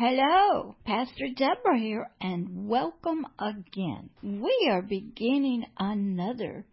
Hello, Pastor Deborah here, and welcome again. We are beginning another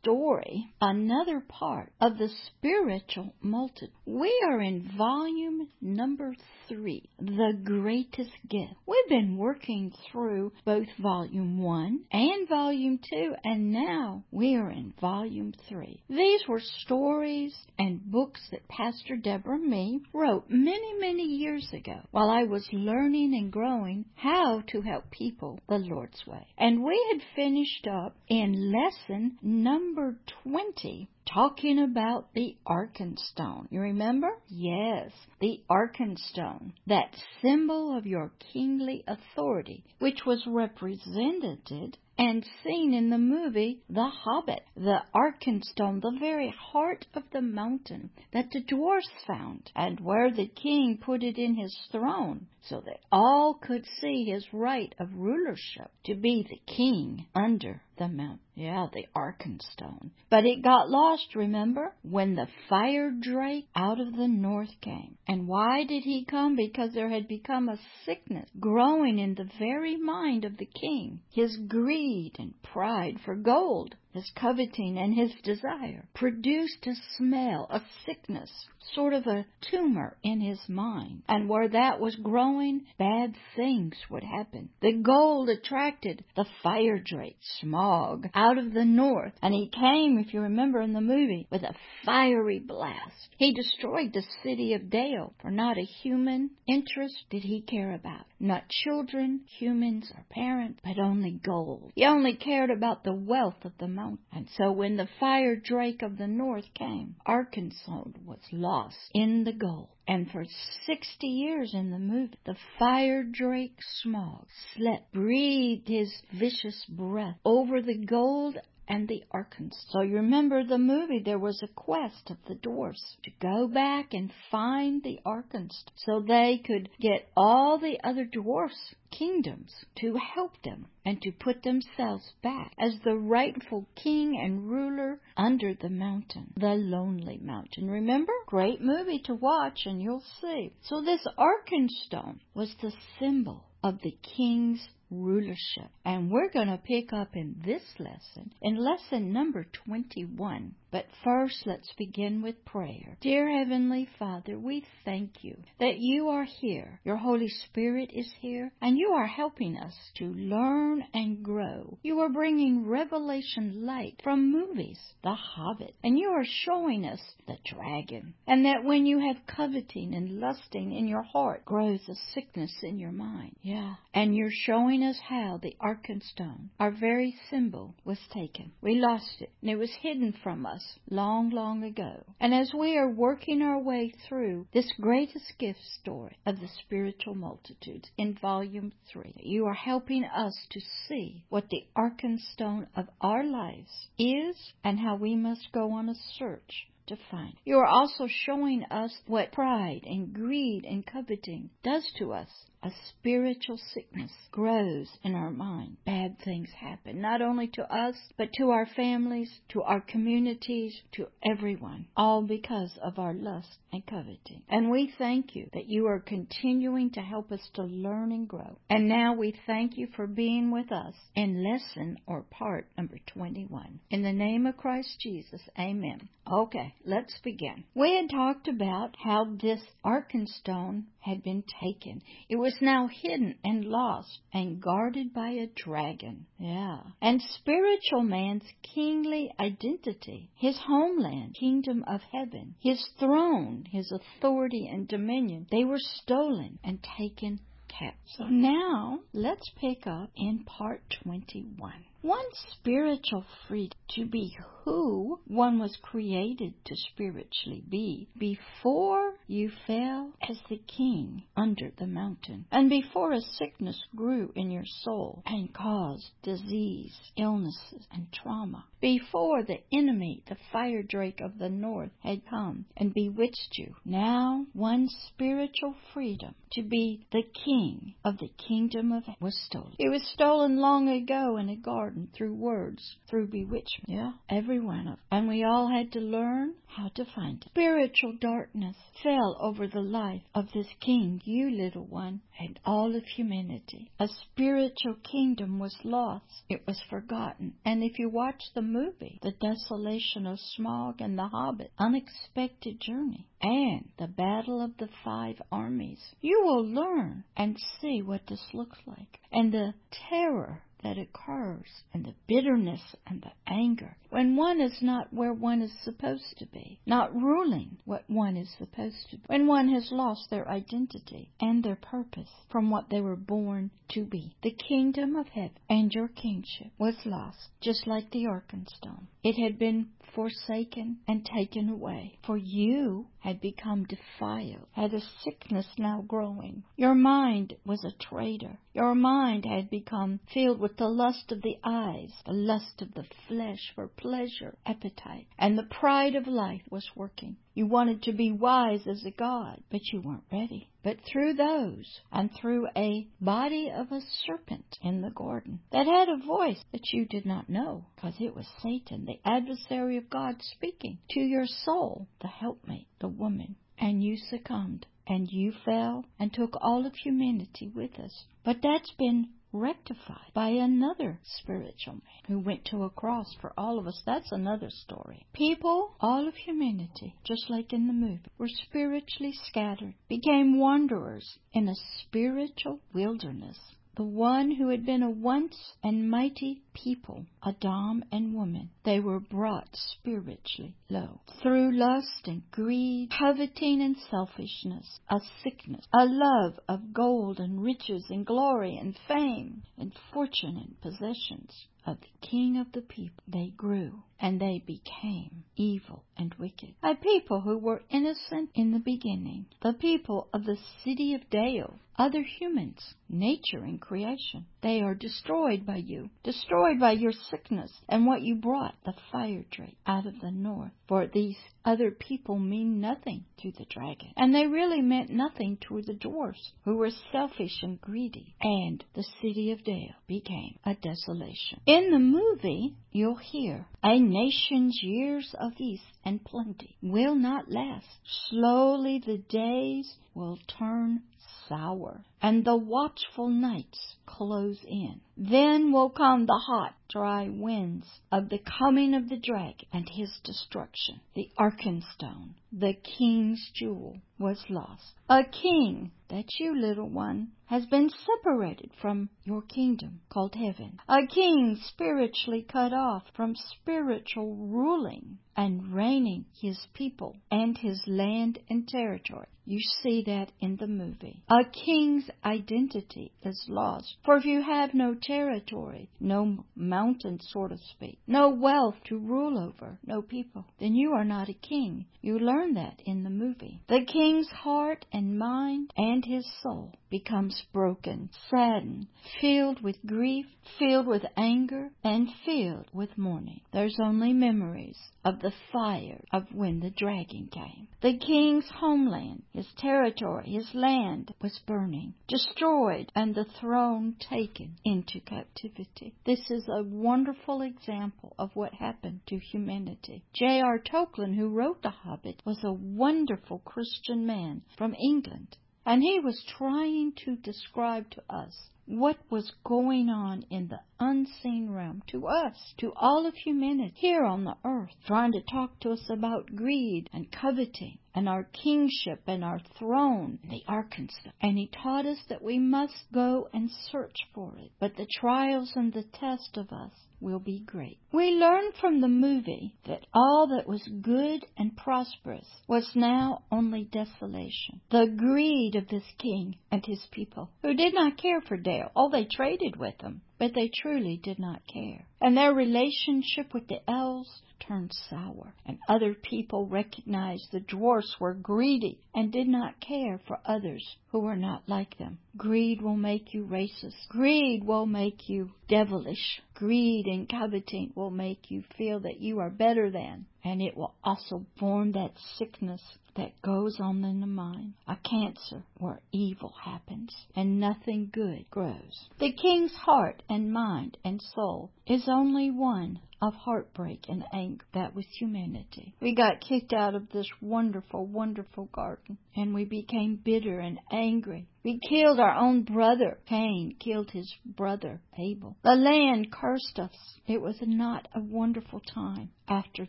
story, another part of the spiritual multitude. We are in volume number three, The Greatest Gift. We've been working through both volume one and volume two, and now we are in volume three. These were stories and books that Pastor Deborah me wrote many, many years ago while I was learning and growing how to help people the Lord's way. And we had finished up in lesson number 20 talking about the Arkenstone. You remember? Yes, the Arkenstone, that symbol of your kingly authority, which was represented and seen in the movie The Hobbit, the Arkenstone, the very heart of the mountain that the dwarfs found, and where the king put it in his throne, so that all could see his right of rulership to be the king under the mountain. Yeah, the Arkenstone. But it got lost, remember, when the fire drake out of the north came. And why did he come? Because there had become a sickness growing in the very mind of the king. His greed and pride for gold his coveting and his desire produced a smell, a sickness, sort of a tumor in his mind. And where that was growing, bad things would happen. The gold attracted the fire drake, Smaug out of the north. And he came, if you remember in the movie, with a fiery blast. He destroyed the city of Dale, for not a human interest did he care about. Not children, humans, or parents, but only gold. He only cared about the wealth of the mountain and so when the fire drake of the north came, Arkenstone was lost in the gold. And for 60 years in the movie, the fire drake Smaug slept, breathed his vicious breath over the gold and the Arkenstone. So you remember the movie, there was a quest of the dwarfs to go back and find the Arkenstone so they could get all the other dwarfs' kingdoms to help them and to put themselves back as the rightful king and ruler under the mountain, the lonely mountain. Remember? Great movie to watch and you'll see. So this Arkenstone was the symbol of the king's rulership. And we're going to pick up in this lesson, in lesson number 21. But first, let's begin with prayer. Dear Heavenly Father, we thank you that you are here. Your Holy Spirit is here, and you are helping us to learn and grow. You are bringing revelation light from movies, The Hobbit, and you are showing us the dragon. And that when you have coveting and lusting in your heart, grows a sickness in your mind. Yeah. And you're showing us how the Arkenstone, our very symbol, was taken. We lost it, and it was hidden from us us long, long ago. And as we are working our way through this greatest gift story of the spiritual multitudes in volume three, you are helping us to see what the Arkenstone of our lives is and how we must go on a search to find. You are also showing us what pride and greed and coveting does to us a spiritual sickness grows in our mind. Bad things happen, not only to us, but to our families, to our communities, to everyone, all because of our lust and coveting. And we thank you that you are continuing to help us to learn and grow. And now we thank you for being with us in lesson or part number 21. In the name of Christ Jesus, amen. Okay, let's begin. We had talked about how this Arkenstone had been taken. It was now hidden and lost and guarded by a dragon. Yeah. And spiritual man's kingly identity, his homeland, kingdom of heaven, his throne, his authority and dominion, they were stolen and taken captive. So now let's pick up in part 21. One spiritual freedom to be who one was created to spiritually be before you fell as the king under the mountain and before a sickness grew in your soul and caused disease, illnesses, and trauma. Before the enemy, the fire drake of the north, had come and bewitched you. Now one spiritual freedom to be the king of the kingdom of was stolen. It was stolen long ago in a garden through words, through bewitchment. Yeah, every one of. And we all had to learn how to find it. Spiritual darkness fell over the life of this king, you little one, and all of humanity. A spiritual kingdom was lost. It was forgotten. And if you watch the movie, The Desolation of Smaug and the Hobbit, Unexpected Journey, and the Battle of the Five Armies, you will learn and see what this looks like and the terror that occurs and the bitterness and the anger when one is not where one is supposed to be, not ruling what one is supposed to be, when one has lost their identity and their purpose from what they were born to be. The kingdom of heaven and your kingship was lost, just like the Arkenstone. It had been forsaken and taken away, for you had become defiled, had a sickness now growing. Your mind was a traitor. Your mind had become filled with the lust of the eyes, the lust of the flesh for pleasure, appetite, and the pride of life was working. You wanted to be wise as a god, but you weren't ready. But through those, and through a body of a serpent in the garden that had a voice that you did not know, because it was Satan, the adversary of God, speaking to your soul, the helpmate, the woman, and you succumbed and you fell and took all of humanity with us. But that's been rectified by another spiritual man who went to a cross for all of us. That's another story. People, all of humanity, just like in the movie, were spiritually scattered, became wanderers in a spiritual wilderness the one who had been a once and mighty people, Adam and woman, they were brought spiritually low. Through lust and greed, coveting and selfishness, a sickness, a love of gold and riches and glory and fame and fortune and possessions of the king of the people, they grew and they became evil and wicked. A people who were innocent in the beginning, the people of the city of Dale, other humans, nature and creation. They are destroyed by you, destroyed by your sickness and what you brought, the fire drake, out of the north. For these other people mean nothing to the dragon. And they really meant nothing to the dwarfs, who were selfish and greedy. And the city of Dale became a desolation. In the movie, you'll hear a nation's years of peace and plenty will not last. Slowly the days will turn sour, and the watchful nights close in. Then will come the hot, dry winds of the coming of the dragon and his destruction. The Arkenstone, the king's jewel, was lost. A king, that you, little one, has been separated from your kingdom called heaven. A king spiritually cut off from spiritual ruling and reigning his people and his land and territory. You see that in the movie. A king's identity is lost. For if you have no territory, no mountain, so to speak, no wealth to rule over, no people, then you are not a king. You learn that in the movie. The king's heart and mind and his soul becomes broken, saddened, filled with grief, filled with anger, and filled with mourning. There's only memories of the fire of when the dragon came. The king's homeland, his territory, his land was burning, destroyed, and the throne taken into captivity. This is a wonderful example of what happened to humanity. J.R. Tolkien, who wrote The Hobbit, was a wonderful Christian man from England. And he was trying to describe to us what was going on in the unseen realm to us, to all of humanity here on the earth, trying to talk to us about greed and coveting and our kingship and our throne, the Arkenstone. And he taught us that we must go and search for it. But the trials and the test of us will be great. We learn from the movie that all that was good and prosperous was now only desolation. The greed of this king and his people, who did not care for Dale. Oh, they traded with them, but they truly did not care. And their relationship with the elves turned sour, and other people recognized the dwarfs were greedy and did not care for others who were not like them. Greed will make you racist. Greed will make you devilish. Greed and coveting will make you feel that you are better than, and it will also form that sickness that goes on in the mind, a cancer where evil happens and nothing good grows. The king's heart and mind and soul is only one of heartbreak and anger. That was humanity. We got kicked out of this wonderful, wonderful garden, and we became bitter and angry. We killed our own brother. Cain killed his brother Abel. The land cursed us. It was not a wonderful time after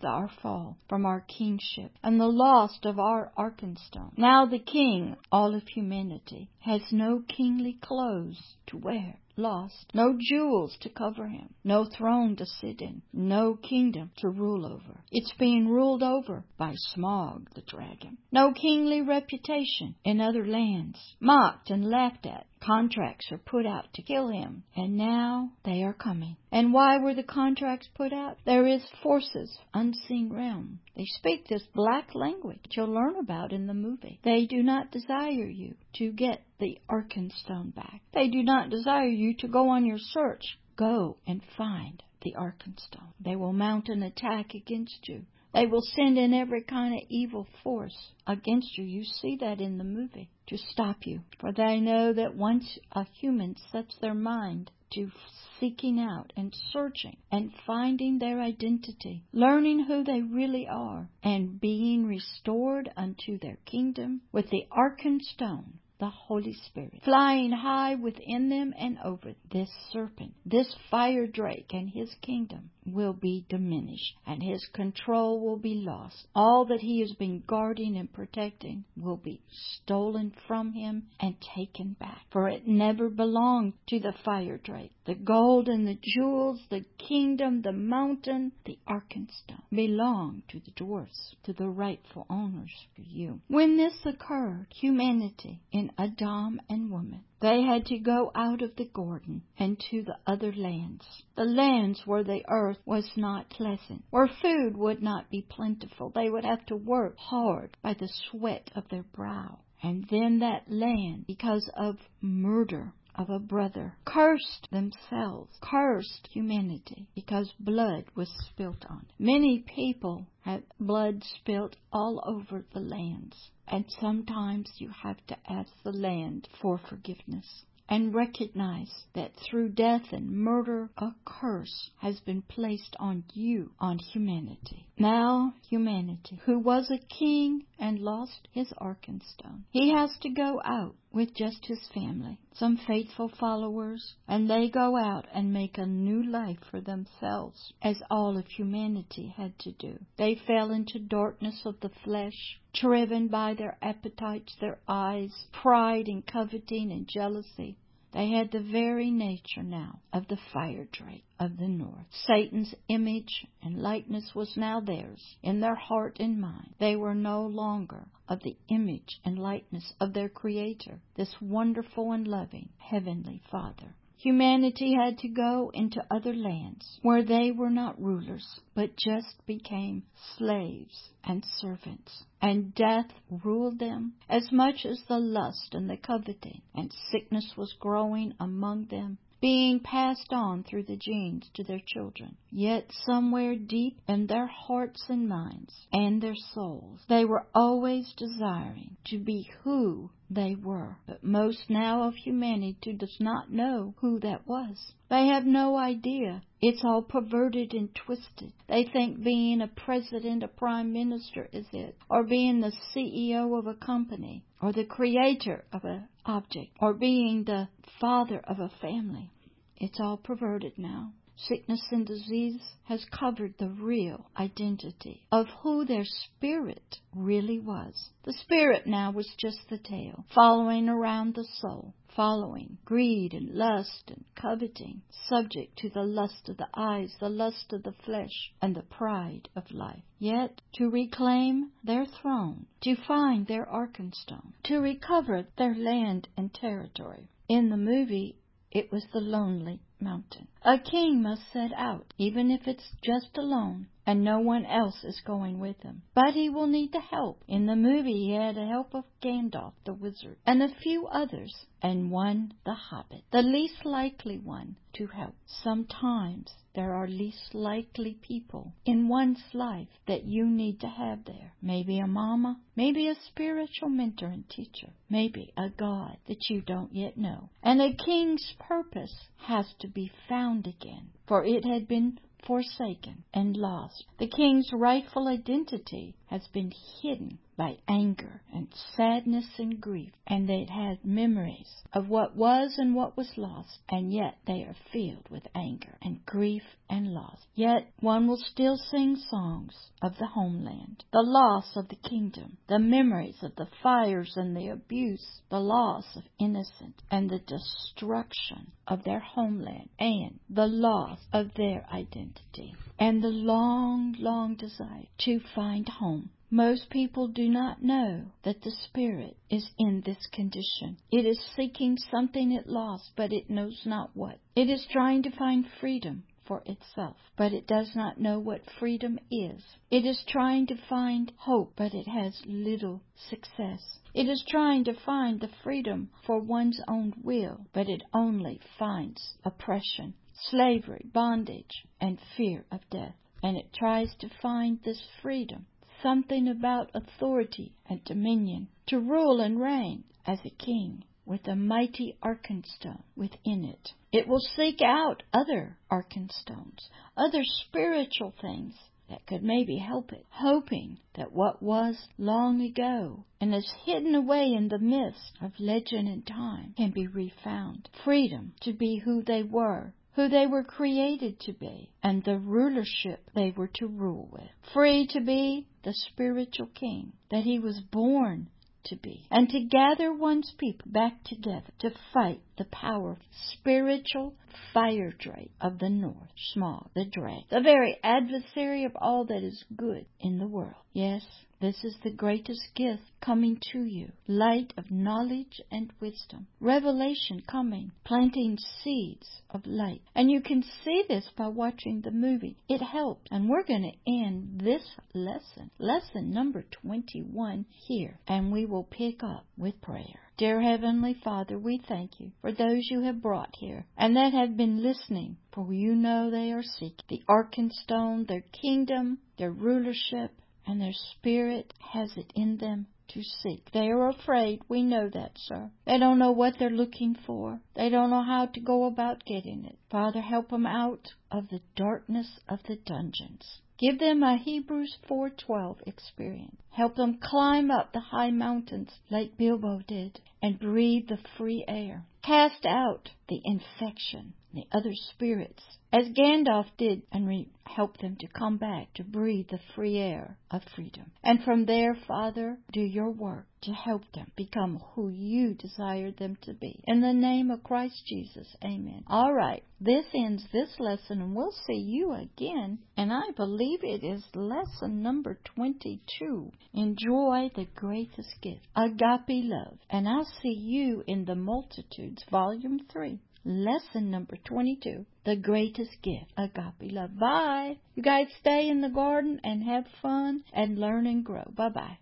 our fall from our kingship and the loss of our Arkenstone. Now the king, all of humanity, has no kingly clothes to wear lost, no jewels to cover him, no throne to sit in, no kingdom to rule over. It's being ruled over by Smaug the dragon. No kingly reputation in other lands, mocked and laughed at. Contracts are put out to kill him, and now they are coming. And why were the contracts put out? There is forces, unseen realm. They speak this black language you'll learn about in the movie. They do not desire you to get the Arkenstone back. They do not desire you to go on your search. Go and find the Arkenstone. They will mount an attack against you. They will send in every kind of evil force against you. You see that in the movie to stop you. For they know that once a human sets their mind to seeking out and searching and finding their identity, learning who they really are, and being restored unto their kingdom with the Arkenstone, the Holy Spirit, flying high within them and over this serpent, this fire drake and his kingdom will be diminished and his control will be lost. All that he has been guarding and protecting will be stolen from him and taken back. For it never belonged to the fire drake. The gold and the jewels, the kingdom, the mountain, the Arkenstone belong to the dwarfs, to the rightful owners, for you. When this occurred, humanity in Adam and woman they had to go out of the garden and to the other lands, the lands where the earth was not pleasant, where food would not be plentiful. They would have to work hard by the sweat of their brow. And then that land, because of murder, of a brother, cursed themselves, cursed humanity, because blood was spilt on it. Many people had blood spilt all over the lands, and sometimes you have to ask the land for forgiveness and recognize that through death and murder, a curse has been placed on you, on humanity. Now, humanity, who was a king and lost his Arkenstone, he has to go out with just his family, some faithful followers, and they go out and make a new life for themselves, as all of humanity had to do. They fell into darkness of the flesh, driven by their appetites, their eyes, pride and coveting and jealousy. They had the very nature now of the fire drake of the north. Satan's image and likeness was now theirs in their heart and mind. They were no longer of the image and likeness of their Creator, this wonderful and loving Heavenly Father. Humanity had to go into other lands where they were not rulers, but just became slaves and servants. And death ruled them as much as the lust and the coveting, and sickness was growing among them being passed on through the genes to their children. Yet somewhere deep in their hearts and minds and their souls, they were always desiring to be who they were. But most now of humanity does not know who that was. They have no idea. It's all perverted and twisted. They think being a president, a prime minister is it, or being the CEO of a company, or the creator of an object, or being the father of a family. It's all perverted now. Sickness and disease has covered the real identity of who their spirit really was. The spirit now was just the tail, following around the soul, following greed and lust and coveting, subject to the lust of the eyes, the lust of the flesh, and the pride of life. Yet to reclaim their throne, to find their Arkenstone, to recover their land and territory. In the movie, it was the lonely, mountain. A king must set out, even if it's just alone, and no one else is going with him. But he will need the help. In the movie, he had the help of Gandalf the wizard and a few others, and one the hobbit, the least likely one to help. Sometimes there are least likely people in one's life that you need to have there. Maybe a mama, maybe a spiritual mentor and teacher, maybe a God that you don't yet know. And a king's purpose has to be found again, for it had been forsaken and lost. The king's rightful identity has been hidden by anger and sadness and grief, and they had memories of what was and what was lost, and yet they are filled with anger and grief and loss. Yet one will still sing songs of the homeland, the loss of the kingdom, the memories of the fires and the abuse, the loss of innocent, and the destruction of their homeland, and the loss of their identity, and the long, long desire to find home most people do not know that the spirit is in this condition. It is seeking something it lost, but it knows not what. It is trying to find freedom for itself, but it does not know what freedom is. It is trying to find hope, but it has little success. It is trying to find the freedom for one's own will, but it only finds oppression, slavery, bondage, and fear of death. And it tries to find this freedom something about authority and dominion, to rule and reign as a king with a mighty arkenstone within it. It will seek out other arkenstones, other spiritual things that could maybe help it, hoping that what was long ago and is hidden away in the mist of legend and time can be refound. Freedom to be who they were who they were created to be, and the rulership they were to rule with. Free to be the spiritual king that he was born to be, and to gather one's people back together to fight the powerful spiritual fire drake of the north, Smaug, the dragon, the very adversary of all that is good in the world. Yes, this is the greatest gift coming to you light of knowledge and wisdom, revelation coming, planting seeds of light. And you can see this by watching the movie. It helps. And we're going to end this lesson, lesson number 21, here. And we will pick up with prayer. Dear Heavenly Father, we thank you for those you have brought here and that have been listening, for you know they are seeking the Arkenstone, their kingdom, their rulership, and their spirit has it in them to seek. They are afraid. We know that, sir. They don't know what they're looking for. They don't know how to go about getting it. Father, help them out of the darkness of the dungeons. Give them a Hebrews 4:12 experience. Help them climb up the high mountains like Bilbo did and breathe the free air. Cast out the infection, the other spirits as Gandalf did, and re- help them to come back to breathe the free air of freedom. And from there, Father, do your work to help them become who you desire them to be. In the name of Christ Jesus, amen. All right, this ends this lesson, and we'll see you again. And I believe it is lesson number 22. Enjoy the greatest gift, agape love. And I'll see you in the Multitudes, Volume 3. Lesson number 22 The Greatest Gift Agape Love. Bye. You guys stay in the garden and have fun and learn and grow. Bye bye.